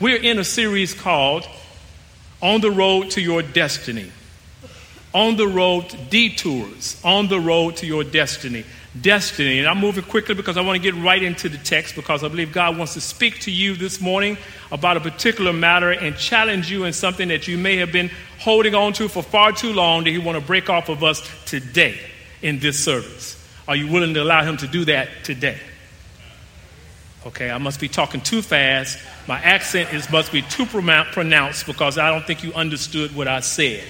We're in a series called On the Road to Your Destiny. On the road, detours, on the road to your destiny. Destiny. And I'm moving quickly because I want to get right into the text because I believe God wants to speak to you this morning about a particular matter and challenge you in something that you may have been holding on to for far too long that He want to break off of us today in this service. Are you willing to allow Him to do that today? Okay, I must be talking too fast. My accent is must be too pronounced because I don't think you understood what I said.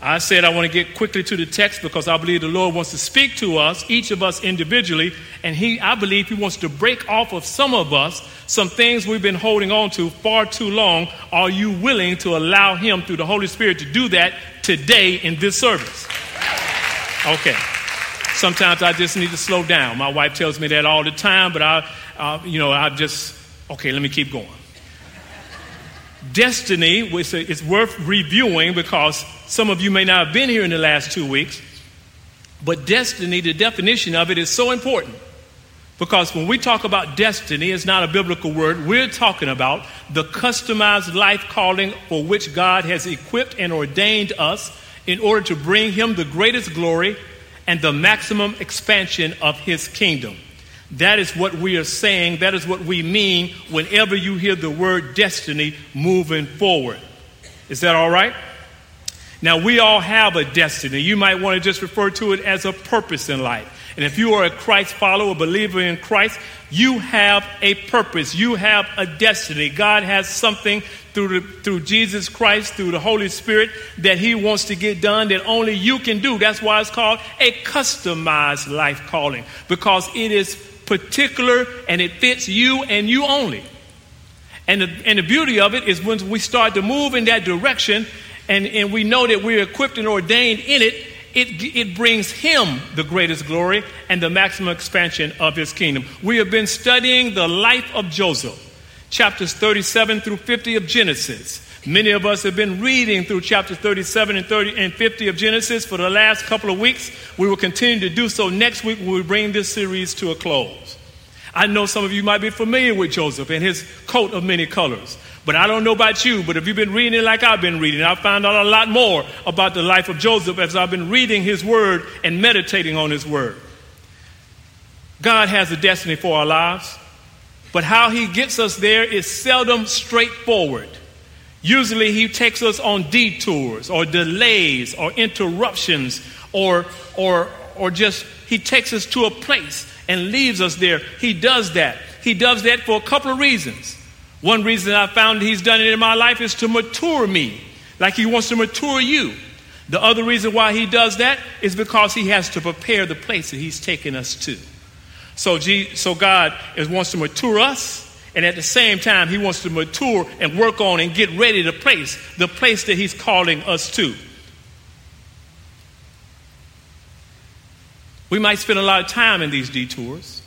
I said I want to get quickly to the text because I believe the Lord wants to speak to us, each of us individually, and He, I believe He wants to break off of some of us some things we've been holding on to far too long. Are you willing to allow Him through the Holy Spirit to do that today in this service? Okay. Sometimes I just need to slow down. My wife tells me that all the time, but I, uh, you know, I just, okay, let me keep going. Destiny is worth reviewing because some of you may not have been here in the last two weeks. But destiny, the definition of it is so important. Because when we talk about destiny, it's not a biblical word. We're talking about the customized life calling for which God has equipped and ordained us in order to bring Him the greatest glory and the maximum expansion of his kingdom. That is what we are saying. That is what we mean whenever you hear the word destiny moving forward. Is that all right? Now, we all have a destiny. You might want to just refer to it as a purpose in life. And if you are a Christ follower, a believer in Christ, you have a purpose. You have a destiny. God has something through, the, through Jesus Christ, through the Holy Spirit, that He wants to get done that only you can do. That's why it's called a customized life calling, because it is particular and it fits you and you only. And the, and the beauty of it is when we start to move in that direction and, and we know that we're equipped and ordained in it, it, it brings him the greatest glory and the maximum expansion of his kingdom. We have been studying the life of Joseph, chapters 37 through 50 of Genesis. Many of us have been reading through chapters 37 and 30 and 50 of Genesis for the last couple of weeks. We will continue to do so next week when we bring this series to a close. I know some of you might be familiar with Joseph and his coat of many colors. But I don't know about you, but if you've been reading it like I've been reading, I've found out a lot more about the life of Joseph as I've been reading his word and meditating on his word. God has a destiny for our lives, but how he gets us there is seldom straightforward. Usually he takes us on detours or delays or interruptions or, or, or just he takes us to a place and leaves us there. He does that. He does that for a couple of reasons. One reason I found he's done it in my life is to mature me, like he wants to mature you. The other reason why he does that is because he has to prepare the place that he's taking us to. So, G, so God is, wants to mature us, and at the same time, he wants to mature and work on and get ready to place the place that he's calling us to. We might spend a lot of time in these detours.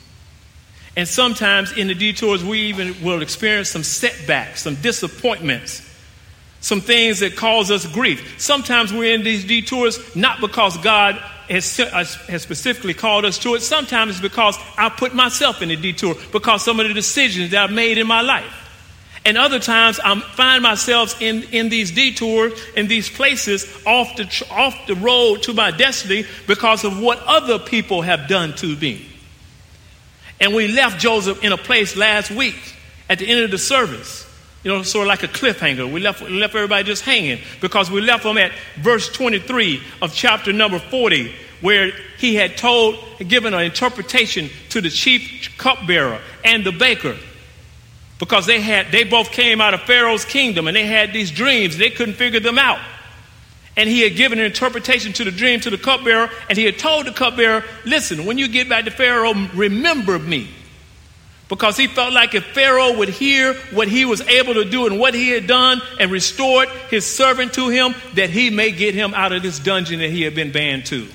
And sometimes in the detours, we even will experience some setbacks, some disappointments, some things that cause us grief. Sometimes we're in these detours not because God has, has specifically called us to it. Sometimes it's because I put myself in a detour because some of the decisions that I've made in my life. And other times I find myself in, in these detours, in these places off the, off the road to my destiny because of what other people have done to me. And we left Joseph in a place last week at the end of the service. You know, sort of like a cliffhanger. We left, left everybody just hanging because we left them at verse 23 of chapter number 40, where he had told, given an interpretation to the chief cupbearer and the baker. Because they had, they both came out of Pharaoh's kingdom and they had these dreams. They couldn't figure them out and he had given an interpretation to the dream to the cupbearer, and he had told the cupbearer, Listen, when you get back to Pharaoh, remember me. Because he felt like if Pharaoh would hear what he was able to do and what he had done and restored his servant to him, that he may get him out of this dungeon that he had been banned to.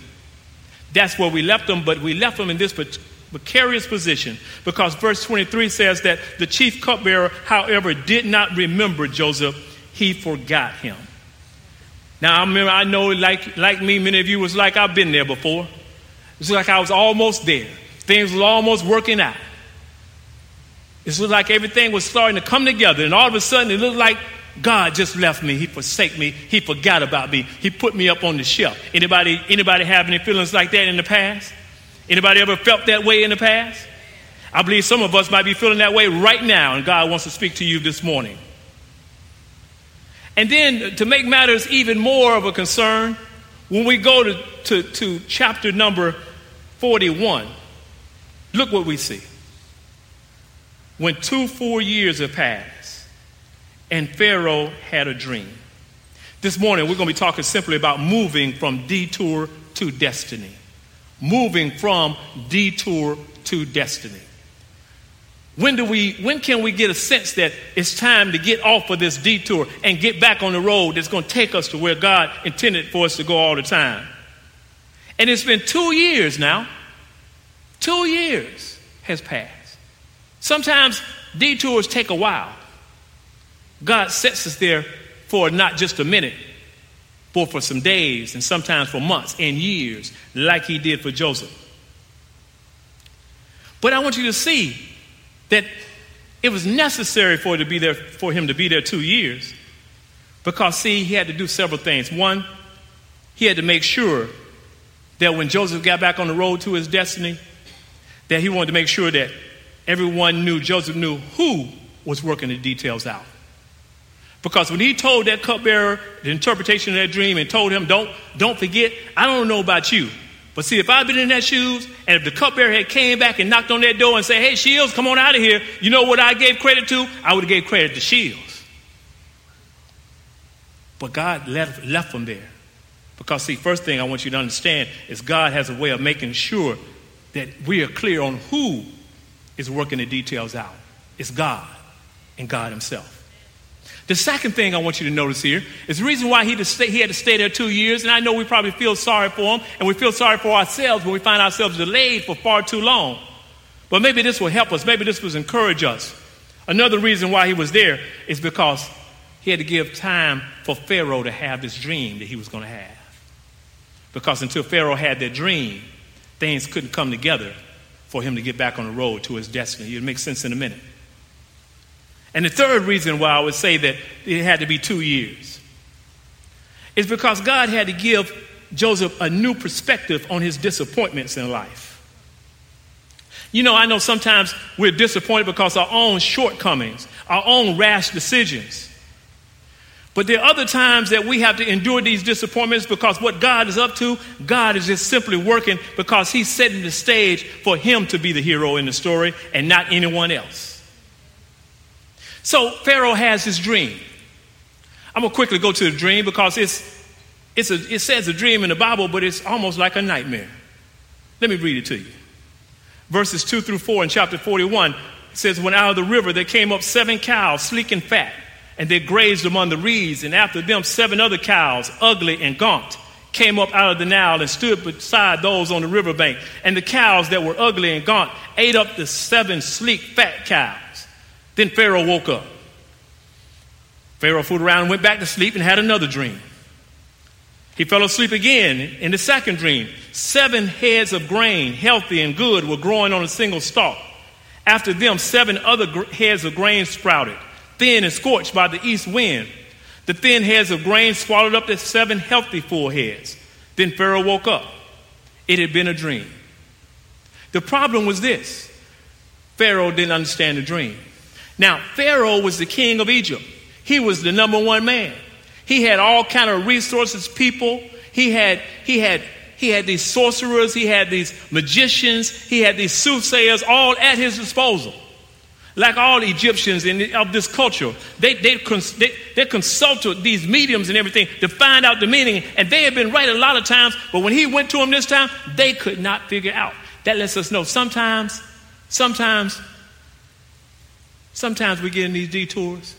That's where we left him, but we left him in this precarious position because verse 23 says that the chief cupbearer, however, did not remember Joseph, he forgot him. Now, I remember, I know, like, like me, many of you was like, I've been there before. It's like I was almost there. Things were almost working out. It looked like everything was starting to come together, and all of a sudden it looked like God just left me. He forsake me. He forgot about me. He put me up on the shelf. Anybody, anybody have any feelings like that in the past? Anybody ever felt that way in the past? I believe some of us might be feeling that way right now, and God wants to speak to you this morning. And then to make matters even more of a concern, when we go to, to, to chapter number 41, look what we see. When two full years have passed, and Pharaoh had a dream. This morning, we're going to be talking simply about moving from detour to destiny. Moving from detour to destiny. When, do we, when can we get a sense that it's time to get off of this detour and get back on the road that's going to take us to where God intended for us to go all the time? And it's been two years now. Two years has passed. Sometimes detours take a while. God sets us there for not just a minute, but for some days and sometimes for months and years, like He did for Joseph. But I want you to see that it was necessary for, to be there, for him to be there two years. Because, see, he had to do several things. One, he had to make sure that when Joseph got back on the road to his destiny, that he wanted to make sure that everyone knew, Joseph knew who was working the details out. Because when he told that cupbearer the interpretation of that dream and told him, don't, don't forget, I don't know about you, but see, if I'd been in that shoes, and if the cupbearer had came back and knocked on that door and said, "Hey, Shields, come on out of here," you know what I gave credit to? I would have gave credit to Shields. But God left, left them there, because see, first thing I want you to understand is God has a way of making sure that we are clear on who is working the details out. It's God and God Himself. The second thing I want you to notice here is the reason why he, stay, he had to stay there two years, and I know we probably feel sorry for him, and we feel sorry for ourselves when we find ourselves delayed for far too long. But maybe this will help us. Maybe this will encourage us. Another reason why he was there is because he had to give time for Pharaoh to have this dream that he was going to have. Because until Pharaoh had that dream, things couldn't come together for him to get back on the road to his destiny. It makes sense in a minute. And the third reason why I would say that it had to be two years is because God had to give Joseph a new perspective on his disappointments in life. You know, I know sometimes we're disappointed because our own shortcomings, our own rash decisions. But there are other times that we have to endure these disappointments because what God is up to, God is just simply working because He's setting the stage for Him to be the hero in the story and not anyone else. So Pharaoh has his dream. I'm going to quickly go to the dream because it's, it's a, it says a dream in the Bible, but it's almost like a nightmare. Let me read it to you. Verses 2 through 4 in chapter 41 says, When out of the river there came up seven cows, sleek and fat, and they grazed among the reeds, and after them seven other cows, ugly and gaunt, came up out of the Nile and stood beside those on the riverbank. And the cows that were ugly and gaunt ate up the seven sleek, fat cows. Then Pharaoh woke up. Pharaoh fooled around and went back to sleep and had another dream. He fell asleep again in the second dream. Seven heads of grain, healthy and good, were growing on a single stalk. After them, seven other heads of grain sprouted, thin and scorched by the east wind. The thin heads of grain swallowed up the seven healthy full heads. Then Pharaoh woke up. It had been a dream. The problem was this Pharaoh didn't understand the dream. Now, Pharaoh was the king of Egypt. He was the number one man. He had all kind of resources, people. He had, he had, he had these sorcerers. He had these magicians. He had these soothsayers all at his disposal. Like all Egyptians in, of this culture, they, they, they, they consulted these mediums and everything to find out the meaning, and they had been right a lot of times, but when he went to them this time, they could not figure out. That lets us know sometimes, sometimes Sometimes we get in these detours.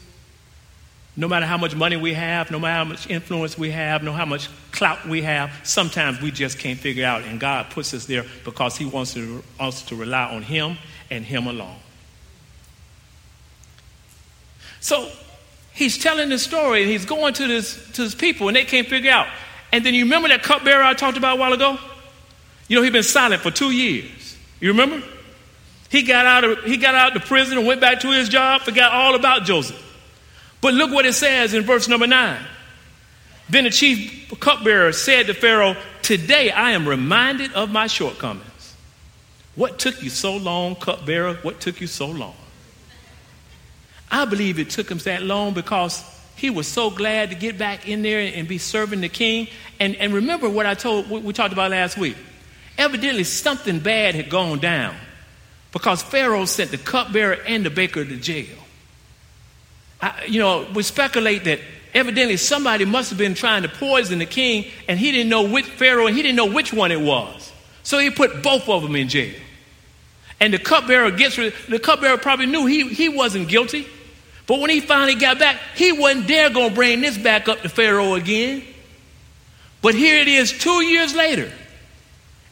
No matter how much money we have, no matter how much influence we have, no how much clout we have, sometimes we just can't figure out. And God puts us there because He wants to, us to rely on Him and Him alone. So he's telling this story and he's going to, this, to his people and they can't figure out. And then you remember that cupbearer I talked about a while ago? You know, he'd been silent for two years. You remember? He got out of he got out of prison and went back to his job, forgot all about Joseph. But look what it says in verse number nine. Then the chief cupbearer said to Pharaoh, Today I am reminded of my shortcomings. What took you so long, cupbearer? What took you so long? I believe it took him that long because he was so glad to get back in there and be serving the king. And, and remember what I told, what we talked about last week. Evidently, something bad had gone down because Pharaoh sent the cupbearer and the baker to jail. I, you know, we speculate that evidently somebody must have been trying to poison the king, and he didn't know which Pharaoh, and he didn't know which one it was. So he put both of them in jail. And the cupbearer gets the cupbearer probably knew he, he wasn't guilty. But when he finally got back, he wasn't dare gonna bring this back up to Pharaoh again. But here it is two years later.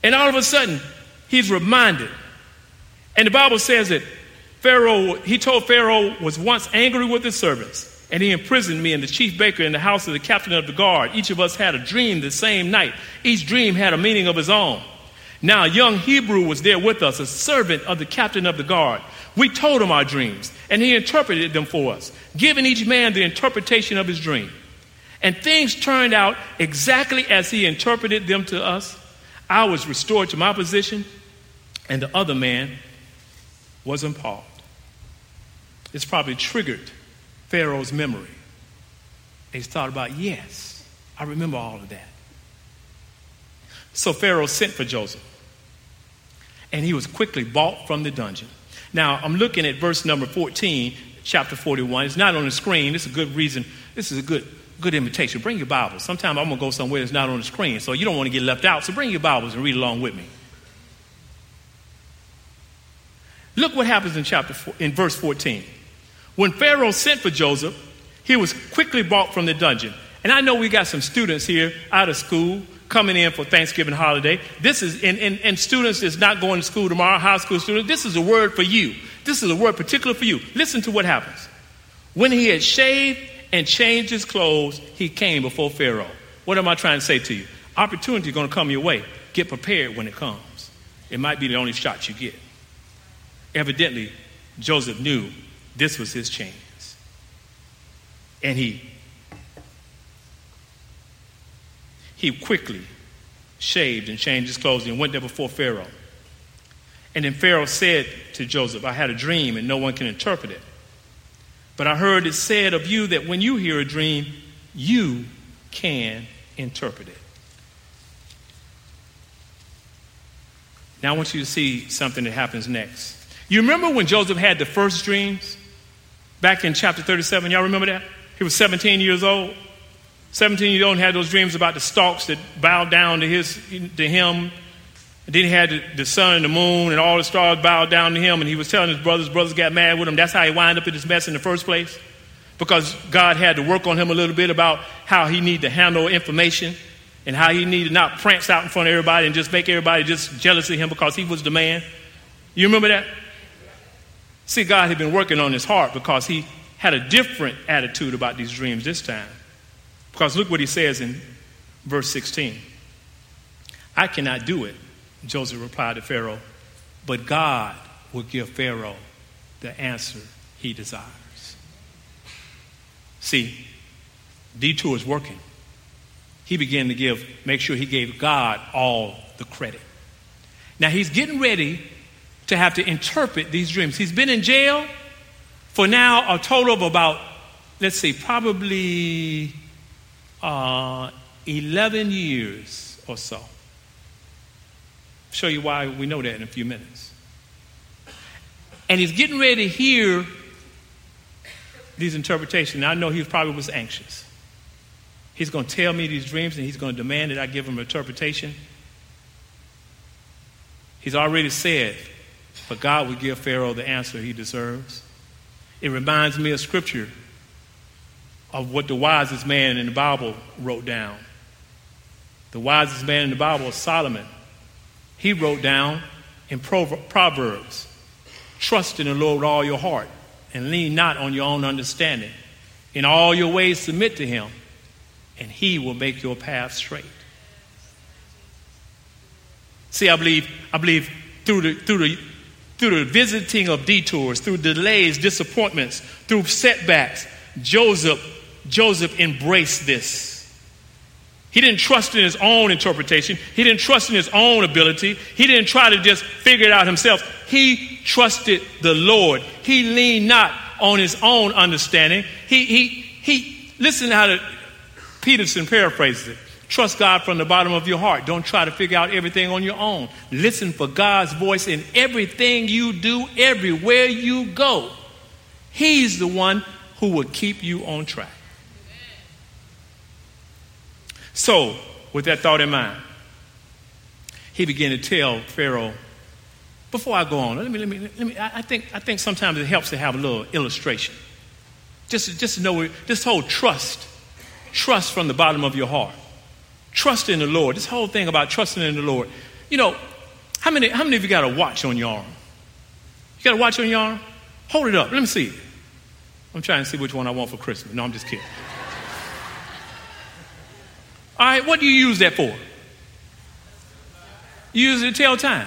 And all of a sudden, he's reminded. And the Bible says that Pharaoh, he told Pharaoh was once angry with his servants, and he imprisoned me and the chief baker in the house of the captain of the guard. Each of us had a dream the same night. Each dream had a meaning of his own. Now, a young Hebrew was there with us, a servant of the captain of the guard. We told him our dreams, and he interpreted them for us, giving each man the interpretation of his dream. And things turned out exactly as he interpreted them to us. I was restored to my position, and the other man was impaled. It's probably triggered Pharaoh's memory. He's thought about, yes, I remember all of that. So Pharaoh sent for Joseph, and he was quickly brought from the dungeon. Now, I'm looking at verse number 14, chapter 41. It's not on the screen. This is a good reason. This is a good, good invitation. Bring your Bibles. Sometimes I'm going to go somewhere that's not on the screen, so you don't want to get left out. So bring your Bibles and read along with me. Look what happens in chapter four, in verse 14. When Pharaoh sent for Joseph, he was quickly brought from the dungeon. And I know we got some students here out of school coming in for Thanksgiving holiday. This is, and, and, and students is not going to school tomorrow, high school students, this is a word for you. This is a word particular for you. Listen to what happens. When he had shaved and changed his clothes, he came before Pharaoh. What am I trying to say to you? Opportunity is going to come your way. Get prepared when it comes. It might be the only shot you get. Evidently, Joseph knew this was his chance. And he he quickly shaved and changed his clothes and went there before Pharaoh. And then Pharaoh said to Joseph, I had a dream and no one can interpret it. But I heard it said of you that when you hear a dream, you can interpret it. Now I want you to see something that happens next. You remember when Joseph had the first dreams? Back in chapter 37, y'all remember that? He was 17 years old. 17 years old and had those dreams about the stalks that bowed down to, his, to him. And then he had the, sun and the moon and all the stars bowed down to him. And he was telling his brothers, brothers got mad with him. That's how he wound up in this mess in the first place. Because God had to work on him a little bit about how he needed to handle information and how he needed not prance out in front of everybody and just make everybody just jealous of him because he was the man. You remember that? See, God had been working on his heart because he had a different attitude about these dreams this time. Because look what he says in verse 16. I cannot do it, Joseph replied to Pharaoh, but God will give Pharaoh the answer he desires. See, detour is working. He began to give, make sure he gave God all the credit. Now he's getting ready to have to interpret these dreams. He's been in jail for now a total of about, let's see, probably uh, 11 years or so. I'll show you why we know that in a few minutes. And he's getting ready to hear these interpretations. Now, I know he probably was anxious. He's going to tell me these dreams and he's going to demand that I give him an interpretation. He's already said but God will give Pharaoh the answer he deserves. It reminds me of scripture of what the wisest man in the Bible wrote down. The wisest man in the Bible was Solomon. He wrote down in Proverbs Trust in the Lord with all your heart and lean not on your own understanding. In all your ways, submit to him, and he will make your path straight. See, I believe, I believe through the, through the through the visiting of detours, through delays, disappointments, through setbacks, Joseph, Joseph embraced this. He didn't trust in his own interpretation. He didn't trust in his own ability. He didn't try to just figure it out himself. He trusted the Lord. He leaned not on his own understanding. He, he, he, listen how the, Peterson paraphrases it. Trust God from the bottom of your heart. Don't try to figure out everything on your own. Listen for God's voice in everything you do, everywhere you go. He's the one who will keep you on track. So, with that thought in mind, he began to tell Pharaoh, before I go on, let me, let me, let me I, think, I think sometimes it helps to have a little illustration. Just, just to know, this whole trust, trust from the bottom of your heart. Trust in the Lord. This whole thing about trusting in the Lord. You know, how many, how many of you got a watch on your arm? You got a watch on your arm? Hold it up. Let me see. I'm trying to see which one I want for Christmas. No, I'm just kidding. All right, what do you use that for? You use it to tell time.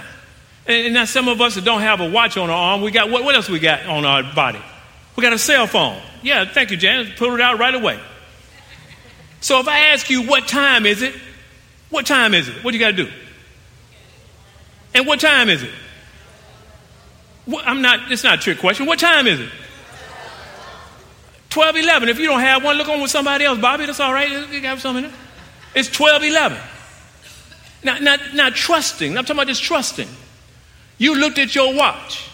And now some of us that don't have a watch on our arm, we got what, what else we got on our body? We got a cell phone. Yeah, thank you, Janet. Pull it out right away. So if I ask you what time is it, what time is it? What do you got to do? And what time is it? I'm not, it's not a trick question. What time is it? 12, 11. If you don't have one, look on with somebody else. Bobby, that's all right. You got something there. It's 12, 11. Now, not, not trusting. I'm talking about just trusting. You looked at your watch.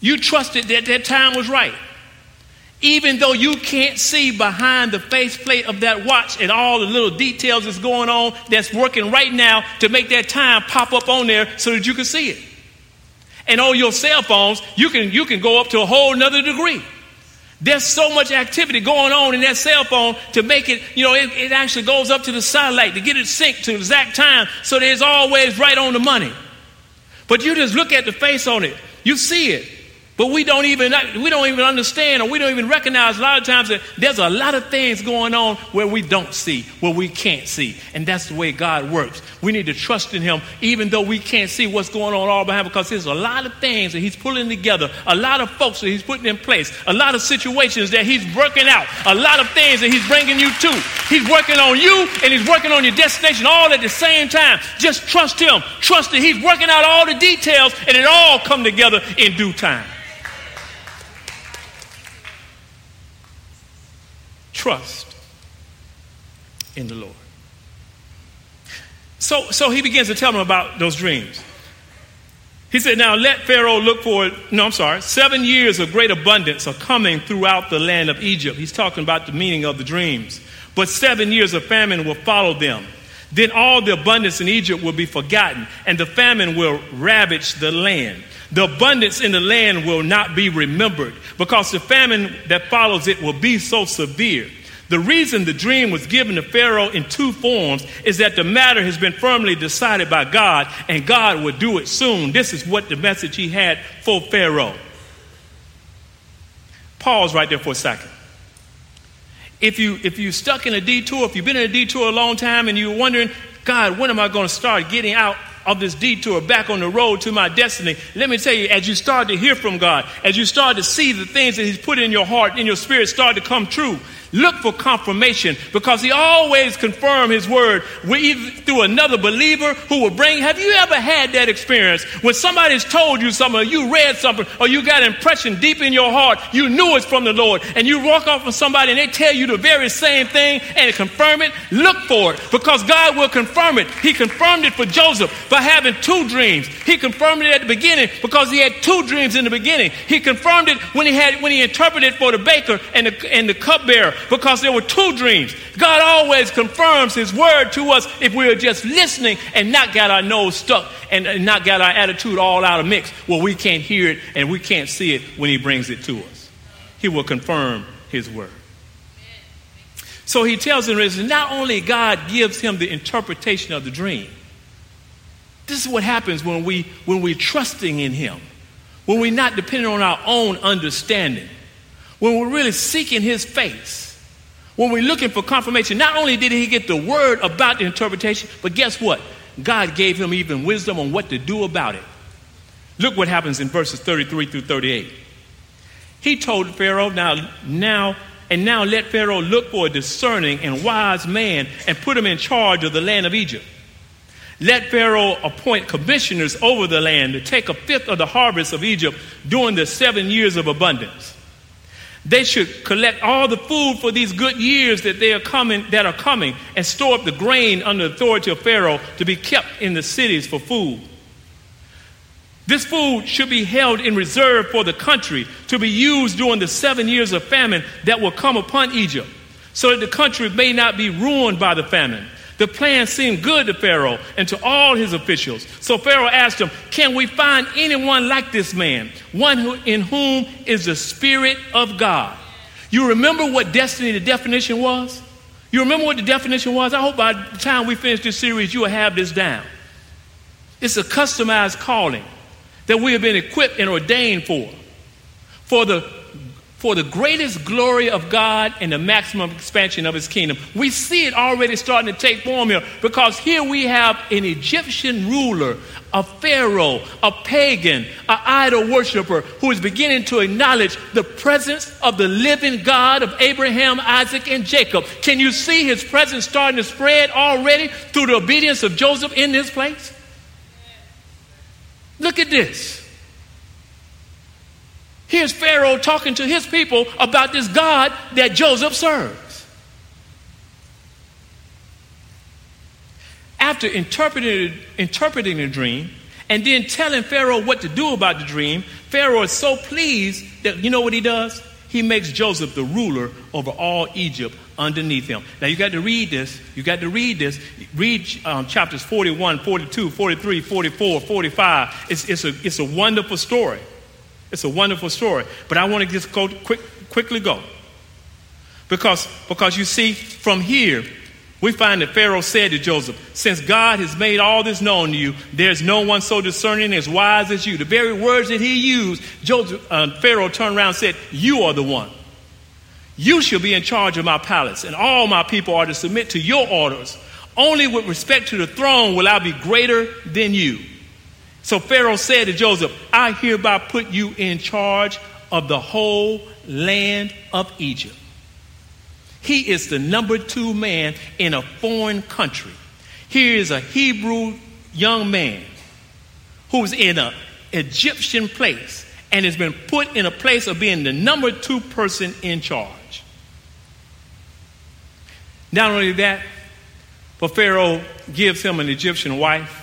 You trusted that that time was right even though you can't see behind the faceplate of that watch and all the little details that's going on that's working right now to make that time pop up on there so that you can see it. And on your cell phones, you can, you can go up to a whole nother degree. There's so much activity going on in that cell phone to make it, you know, it, it actually goes up to the satellite to get it synced to exact time so that it's always right on the money. But you just look at the face on it, you see it. But we don't even we don't even understand or we don't even recognize a lot of times that there's a lot of things going on where we don't see, where we can't see. And that's the way God works. We need to trust in him even though we can't see what's going on all behind because there's a lot of things that he's pulling together, a lot of folks that he's putting in place, a lot of situations that he's working out, a lot of things that he's bringing you to. He's working on you and he's working on your destination all at the same time. Just trust him. Trust that he's working out all the details and it all come together in due time. Trust in the Lord. So, so he begins to tell them about those dreams. He said, Now let Pharaoh look for, no, I'm sorry, seven years of great abundance are coming throughout the land of Egypt. He's talking about the meaning of the dreams. But seven years of famine will follow them. Then all the abundance in Egypt will be forgotten, and the famine will ravage the land. The abundance in the land will not be remembered because the famine that follows it will be so severe. The reason the dream was given to Pharaoh in two forms is that the matter has been firmly decided by God and God will do it soon. This is what the message he had for Pharaoh. Pause right there for a second. If you if you stuck in a detour, if you've been in a detour a long time and you're wondering, God, when am I going to start getting out of this detour back on the road to my destiny, let me tell you, as you start to hear from God, as you start to see the things that He's put in your heart, in your spirit, start to come true, Look for confirmation because he always confirm his word through another believer who will bring. Have you ever had that experience when somebody's told you something, or you read something, or you got an impression deep in your heart, you knew it's from the Lord, and you walk off with somebody and they tell you the very same thing and confirm it? Look for it because God will confirm it. He confirmed it for Joseph by having two dreams. He confirmed it at the beginning because he had two dreams in the beginning. He confirmed it when he had when he interpreted for the baker and the, and the cupbearer because there were two dreams. God always confirms His word to us if we are just listening and not got our nose stuck and not got our attitude all out of mix where we can't hear it and we can't see it when He brings it to us. He will confirm His word. So he tells him not only God gives him the interpretation of the dream, this is what happens when, we, when we're trusting in him, when we're not depending on our own understanding, when we're really seeking his face when we're looking for confirmation, not only did he get the word about the interpretation, but guess what? God gave him even wisdom on what to do about it. Look what happens in verses 33 through 38. He told Pharaoh, now, now, and now let Pharaoh look for a discerning and wise man and put him in charge of the land of Egypt. Let Pharaoh appoint commissioners over the land to take a fifth of the harvest of Egypt during the seven years of abundance. They should collect all the food for these good years that they are coming that are coming and store up the grain under the authority of Pharaoh to be kept in the cities for food. This food should be held in reserve for the country to be used during the seven years of famine that will come upon Egypt, so that the country may not be ruined by the famine. The plan seemed good to Pharaoh and to all his officials. So Pharaoh asked him, Can we find anyone like this man, one who, in whom is the Spirit of God? You remember what destiny, the definition was? You remember what the definition was? I hope by the time we finish this series, you will have this down. It's a customized calling that we have been equipped and ordained for. For the for the greatest glory of God and the maximum expansion of his kingdom. We see it already starting to take form here because here we have an Egyptian ruler, a pharaoh, a pagan, an idol worshiper who is beginning to acknowledge the presence of the living God of Abraham, Isaac, and Jacob. Can you see his presence starting to spread already through the obedience of Joseph in this place? Look at this. Here's Pharaoh talking to his people about this God that Joseph serves. After interpreting, interpreting the dream and then telling Pharaoh what to do about the dream, Pharaoh is so pleased that you know what he does? He makes Joseph the ruler over all Egypt underneath him. Now you got to read this. You got to read this. Read um, chapters 41, 42, 43, 44, 45. It's, it's, a, it's a wonderful story. It's a wonderful story. But I want to just go quick, quickly go. Because, because you see, from here, we find that Pharaoh said to Joseph, Since God has made all this known to you, there's no one so discerning as wise as you. The very words that he used, Joseph, uh, Pharaoh turned around and said, You are the one. You shall be in charge of my palace, and all my people are to submit to your orders. Only with respect to the throne will I be greater than you. So Pharaoh said to Joseph, I hereby put you in charge of the whole land of Egypt. He is the number two man in a foreign country. Here is a Hebrew young man who's in an Egyptian place and has been put in a place of being the number two person in charge. Not only that, but Pharaoh gives him an Egyptian wife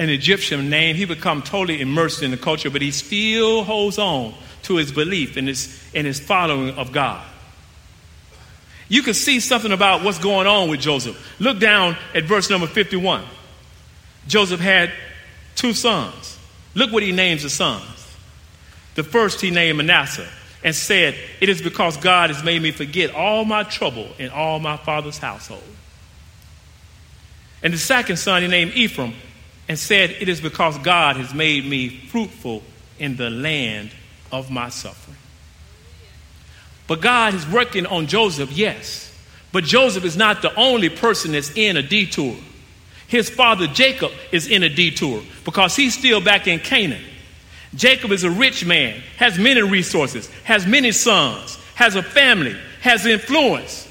an Egyptian name, he become totally immersed in the culture, but he still holds on to his belief and his, and his following of God. You can see something about what's going on with Joseph. Look down at verse number 51. Joseph had two sons. Look what he names the sons. The first he named Manasseh and said, It is because God has made me forget all my trouble in all my father's household. And the second son he named Ephraim and said, It is because God has made me fruitful in the land of my suffering. But God is working on Joseph, yes. But Joseph is not the only person that's in a detour. His father Jacob is in a detour because he's still back in Canaan. Jacob is a rich man, has many resources, has many sons, has a family, has influence.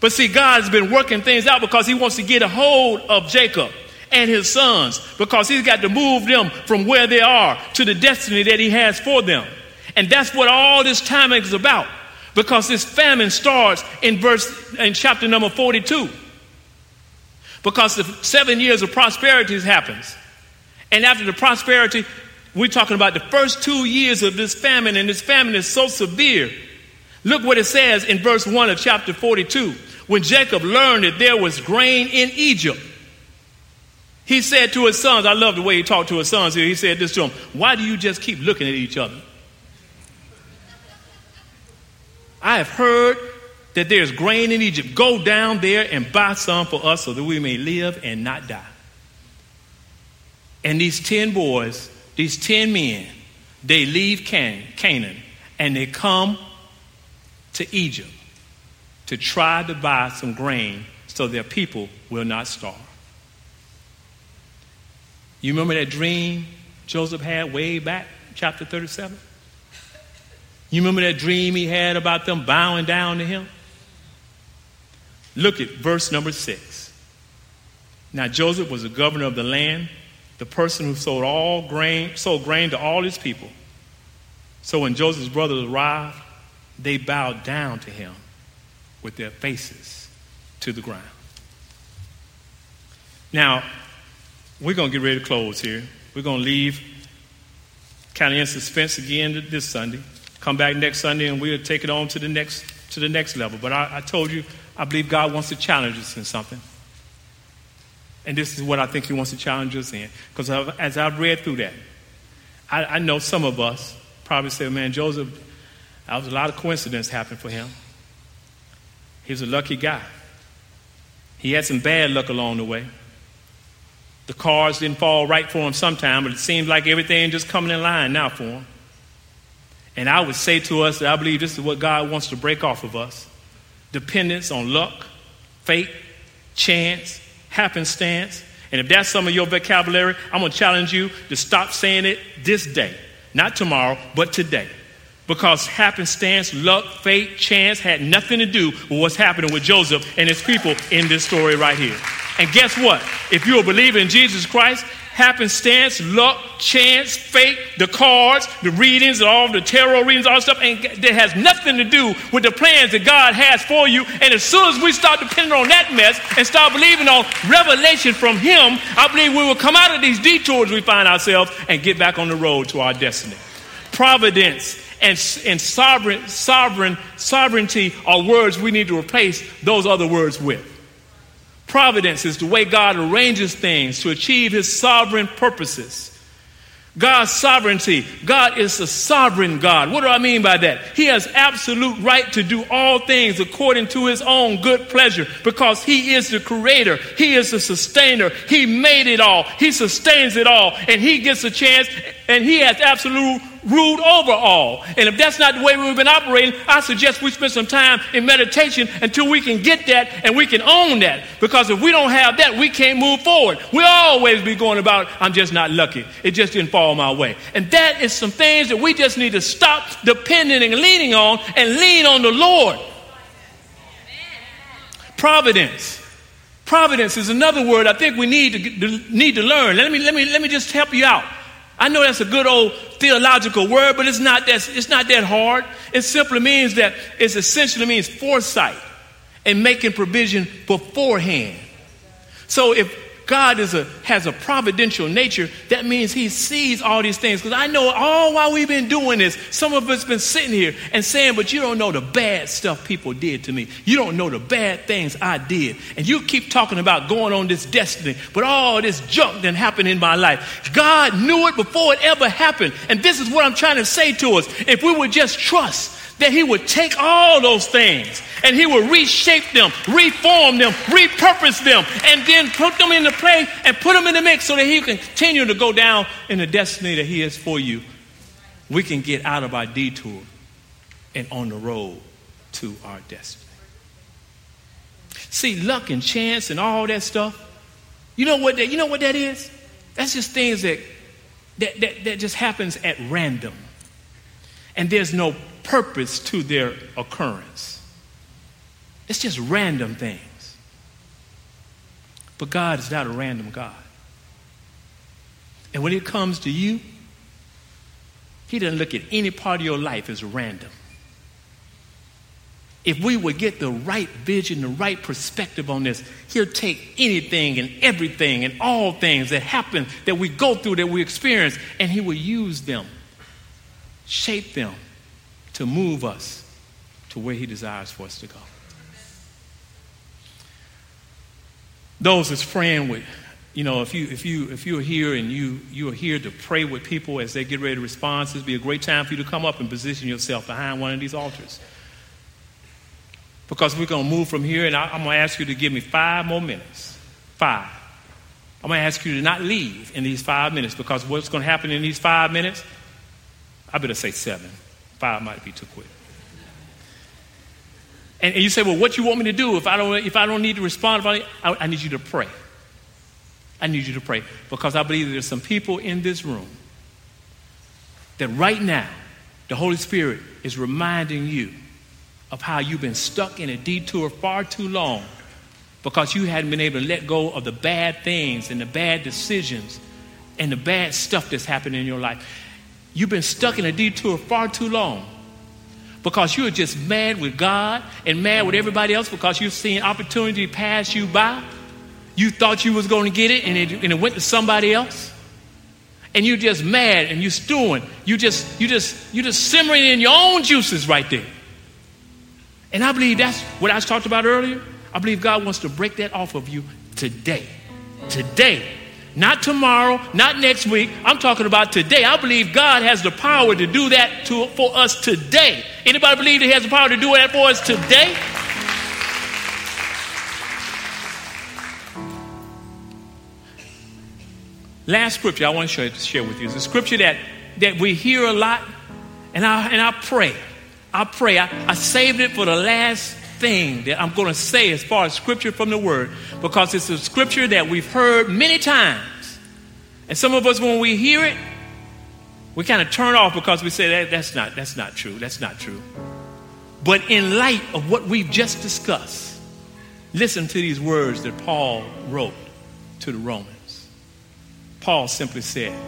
But see, God has been working things out because he wants to get a hold of Jacob and his sons because he's got to move them from where they are to the destiny that he has for them. And that's what all this time is about because this famine starts in verse in chapter number 42 because the seven years of prosperity happens. And after the prosperity we're talking about the first two years of this famine and this famine is so severe. Look what it says in verse 1 of chapter 42 when jacob learned that there was grain in egypt he said to his sons, I love the way he talked to his sons here. He said this to them Why do you just keep looking at each other? I have heard that there's grain in Egypt. Go down there and buy some for us so that we may live and not die. And these 10 boys, these 10 men, they leave Can- Canaan and they come to Egypt to try to buy some grain so their people will not starve. You remember that dream Joseph had way back, chapter 37? You remember that dream he had about them bowing down to him? Look at verse number six. Now Joseph was the governor of the land, the person who sold all grain, sold grain to all his people. So when Joseph's brothers arrived, they bowed down to him with their faces to the ground. Now, we're going to get ready to close here. We're going to leave kind of in suspense again this Sunday. Come back next Sunday and we'll take it on to the next to the next level. But I, I told you, I believe God wants to challenge us in something. And this is what I think He wants to challenge us in. Because as I've read through that, I, I know some of us probably say, man, Joseph, that was a lot of coincidence happened for him. He was a lucky guy. He had some bad luck along the way. The cards didn't fall right for him sometime, but it seems like everything just coming in line now for him. And I would say to us that I believe this is what God wants to break off of us dependence on luck, fate, chance, happenstance. And if that's some of your vocabulary, I'm going to challenge you to stop saying it this day. Not tomorrow, but today. Because happenstance, luck, fate, chance had nothing to do with what's happening with Joseph and his people in this story right here. And guess what? If you're a believer in Jesus Christ, happenstance, luck, chance, fate, the cards, the readings, all the tarot readings, all that stuff, and that has nothing to do with the plans that God has for you. And as soon as we start depending on that mess and start believing on revelation from Him, I believe we will come out of these detours we find ourselves and get back on the road to our destiny. Providence and, and sovereign, sovereign, sovereignty are words we need to replace those other words with. Providence is the way God arranges things to achieve his sovereign purposes. God's sovereignty. God is a sovereign God. What do I mean by that? He has absolute right to do all things according to his own good pleasure because he is the creator. He is the sustainer. He made it all. He sustains it all. And he gets a chance and he has absolute ruled over all. And if that's not the way we've been operating, I suggest we spend some time in meditation until we can get that and we can own that. Because if we don't have that, we can't move forward. We'll always be going about, I'm just not lucky. It just didn't fall my way. And that is some things that we just need to stop depending and leaning on and lean on the Lord. Providence. Providence is another word I think we need to, need to learn. Let me, let, me, let me just help you out. I know that's a good old theological word, but it's not that, it's not that hard. It simply means that it essentially means foresight and making provision beforehand. So if God is a, has a providential nature, that means He sees all these things. Because I know all while we've been doing this, some of us been sitting here and saying, but you don't know the bad stuff people did to me. You don't know the bad things I did. And you keep talking about going on this destiny, but all this junk that happened in my life. God knew it before it ever happened. And this is what I'm trying to say to us. If we would just trust that he would take all those things and he would reshape them, reform them, repurpose them, and then put them into play and put them in the mix so that he can continue to go down in the destiny that he has for you. We can get out of our detour and on the road to our destiny. See, luck and chance and all that stuff, you know what that, you know what that is? That's just things that, that, that, that just happens at random. And there's no purpose to their occurrence. It's just random things. But God is not a random God. And when it comes to you, He doesn't look at any part of your life as random. If we would get the right vision, the right perspective on this, He'll take anything and everything and all things that happen, that we go through, that we experience, and He will use them, shape them, to move us to where He desires for us to go. Those that's praying with, you know, if you if you if you're here and you you are here to pray with people as they get ready to respond, this would be a great time for you to come up and position yourself behind one of these altars. Because we're going to move from here, and I, I'm going to ask you to give me five more minutes. Five. I'm going to ask you to not leave in these five minutes because what's going to happen in these five minutes? I better say seven. Five might be too quick. And, and, you say, well, what you want me to do if I don't, if I don't need to respond? I, I need you to pray. I need you to pray because I believe there's some people in this room that right now, the Holy Spirit is reminding you of how you've been stuck in a detour far too long because you hadn't been able to let go of the bad things and the bad decisions and the bad stuff that's happened in your life. You've been stuck in a detour far too long because you are just mad with God and mad with everybody else because you've seen opportunity pass you by. You thought you was going to get it and, it and it went to somebody else. And you're just mad and you're stewing. You just you just you just simmering in your own juices right there. And I believe that's what I talked about earlier. I believe God wants to break that off of you today. Today. Not tomorrow, not next week. I'm talking about today. I believe God has the power to do that to, for us today. Anybody believe He has the power to do that for us today? Last scripture I want to share, with you is a scripture that, that we hear a lot, and I, and I pray. I pray. I, I saved it for the last thing that I'm going to say as far as scripture from the word because it's a scripture that we've heard many times. And some of us, when we hear it, we kind of turn off because we say that, that's not that's not true. That's not true. But in light of what we've just discussed, listen to these words that Paul wrote to the Romans. Paul simply said,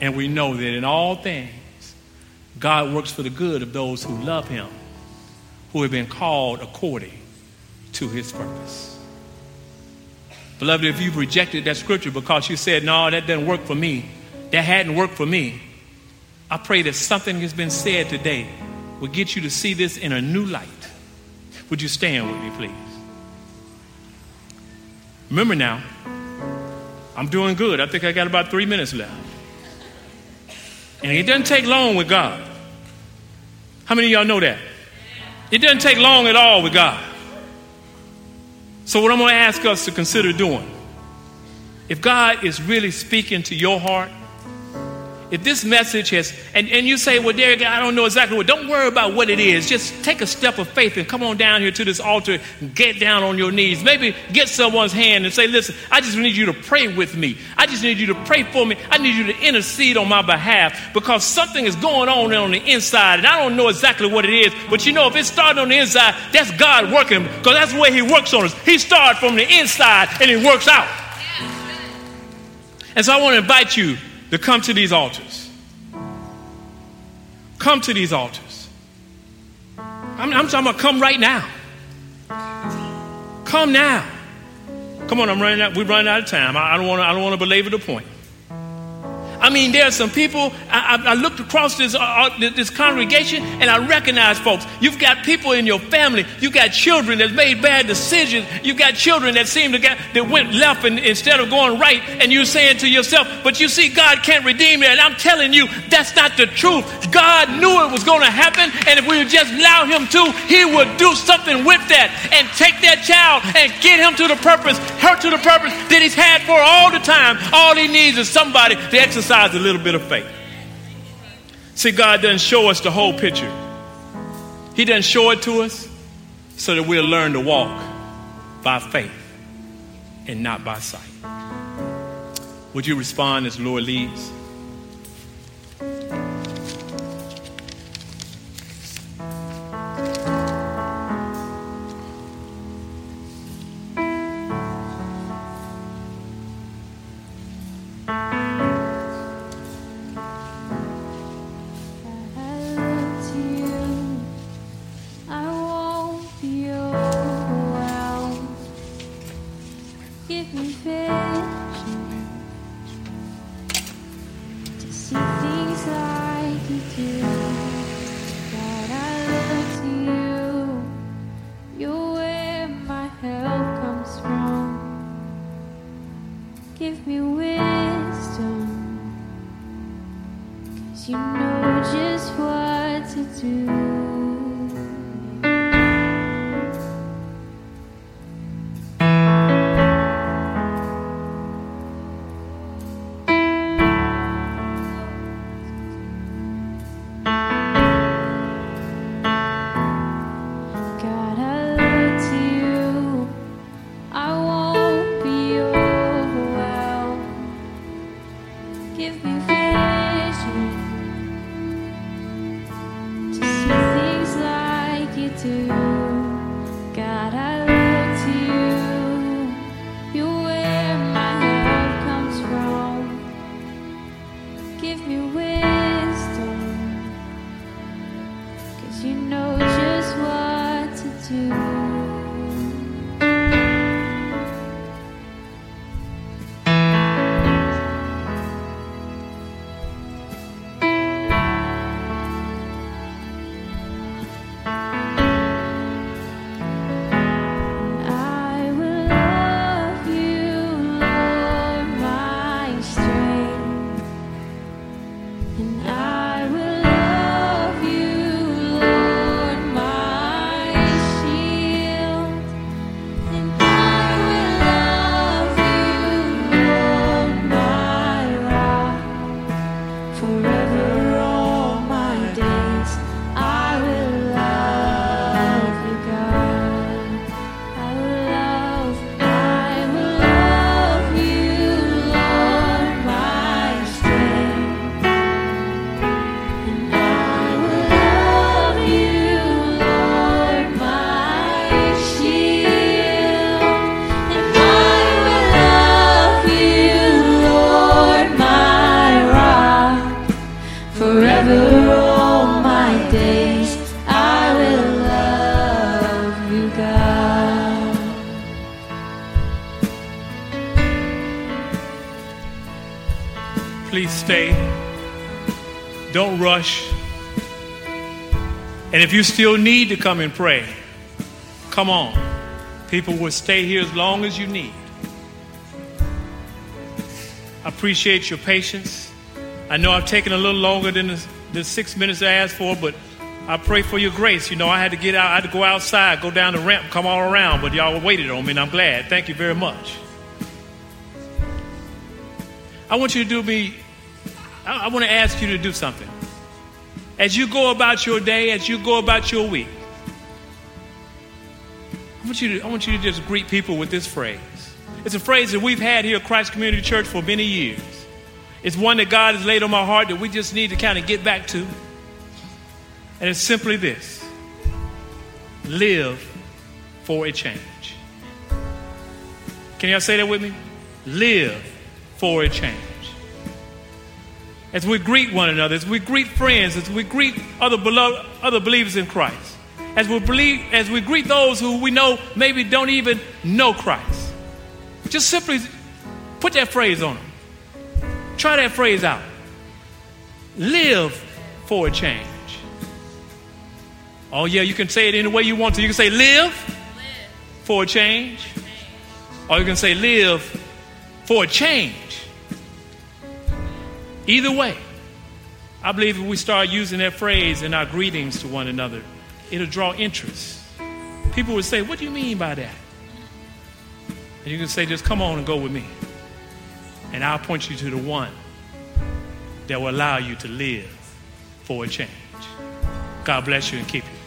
and we know that in all things God works for the good of those who love him who have been called according to his purpose. Beloved, if you've rejected that scripture because you said, no, that doesn't work for me, that hadn't worked for me, I pray that something has been said today will get you to see this in a new light. Would you stand with me, please? Remember now, I'm doing good. I think I got about three minutes left. And it doesn't take long with God. How many of y'all know that? It doesn't take long at all with God. So, what I'm going to ask us to consider doing, if God is really speaking to your heart, if this message has, and, and you say, well, Derek, I don't know exactly what, don't worry about what it is. Just take a step of faith and come on down here to this altar and get down on your knees. Maybe get someone's hand and say, listen, I just need you to pray with me. I just need you to pray for me. I need you to intercede on my behalf because something is going on on the inside and I don't know exactly what it is, but you know, if it's starting on the inside, that's God working because that's the way He works on us. He starts from the inside and He works out. And so I want to invite you to come to these altars. Come to these altars. I'm, I'm talking about come right now. Come now. Come on, I'm running out. We're running out of time. I, I don't want to. I don't want to belabor the point. I mean, there are some people. I, I, I looked across this, uh, uh this congregation and I recognize folks. You've got people in your family. You've got children that made bad decisions. You've got children that seem to get that went left and, instead of going right. And you're saying to yourself, "But you see, God can't redeem it." And I'm telling you, that's not the truth. God knew it was going to happen, and if we would just allow Him to, He would do something with that and take that child and get him to the purpose, her to the purpose that He's had for all the time. All He needs is somebody to exercise exercise a little bit of faith. See, God doesn't show us the whole picture. He doesn't show it to us so that we'll learn to walk by faith and not by sight. Would you respond as Lord leads? And if you still need to come and pray, come on. People will stay here as long as you need. I appreciate your patience. I know I've taken a little longer than the, the six minutes I asked for, but I pray for your grace. You know, I had to get out, I had to go outside, go down the ramp, come all around, but y'all waited on me, and I'm glad. Thank you very much. I want you to do me, I, I want to ask you to do something. As you go about your day, as you go about your week, I want you to, I want you to just greet people with this phrase. It's a phrase that we've had here at Christ Community Church for many years. It's one that God has laid on my heart that we just need to kind of get back to. And it's simply this live for a change. Can y'all say that with me? Live for a change. As we greet one another, as we greet friends, as we greet other beloved, other believers in Christ, as we believe, as we greet those who we know maybe don't even know Christ, just simply put that phrase on them. Try that phrase out. Live for a change. Oh, yeah, you can say it any way you want to. You can say live, live. for a change. Or you can say live for a change. Either way, I believe if we start using that phrase in our greetings to one another, it'll draw interest. People would say, What do you mean by that? And you can say, Just come on and go with me. And I'll point you to the one that will allow you to live for a change. God bless you and keep you.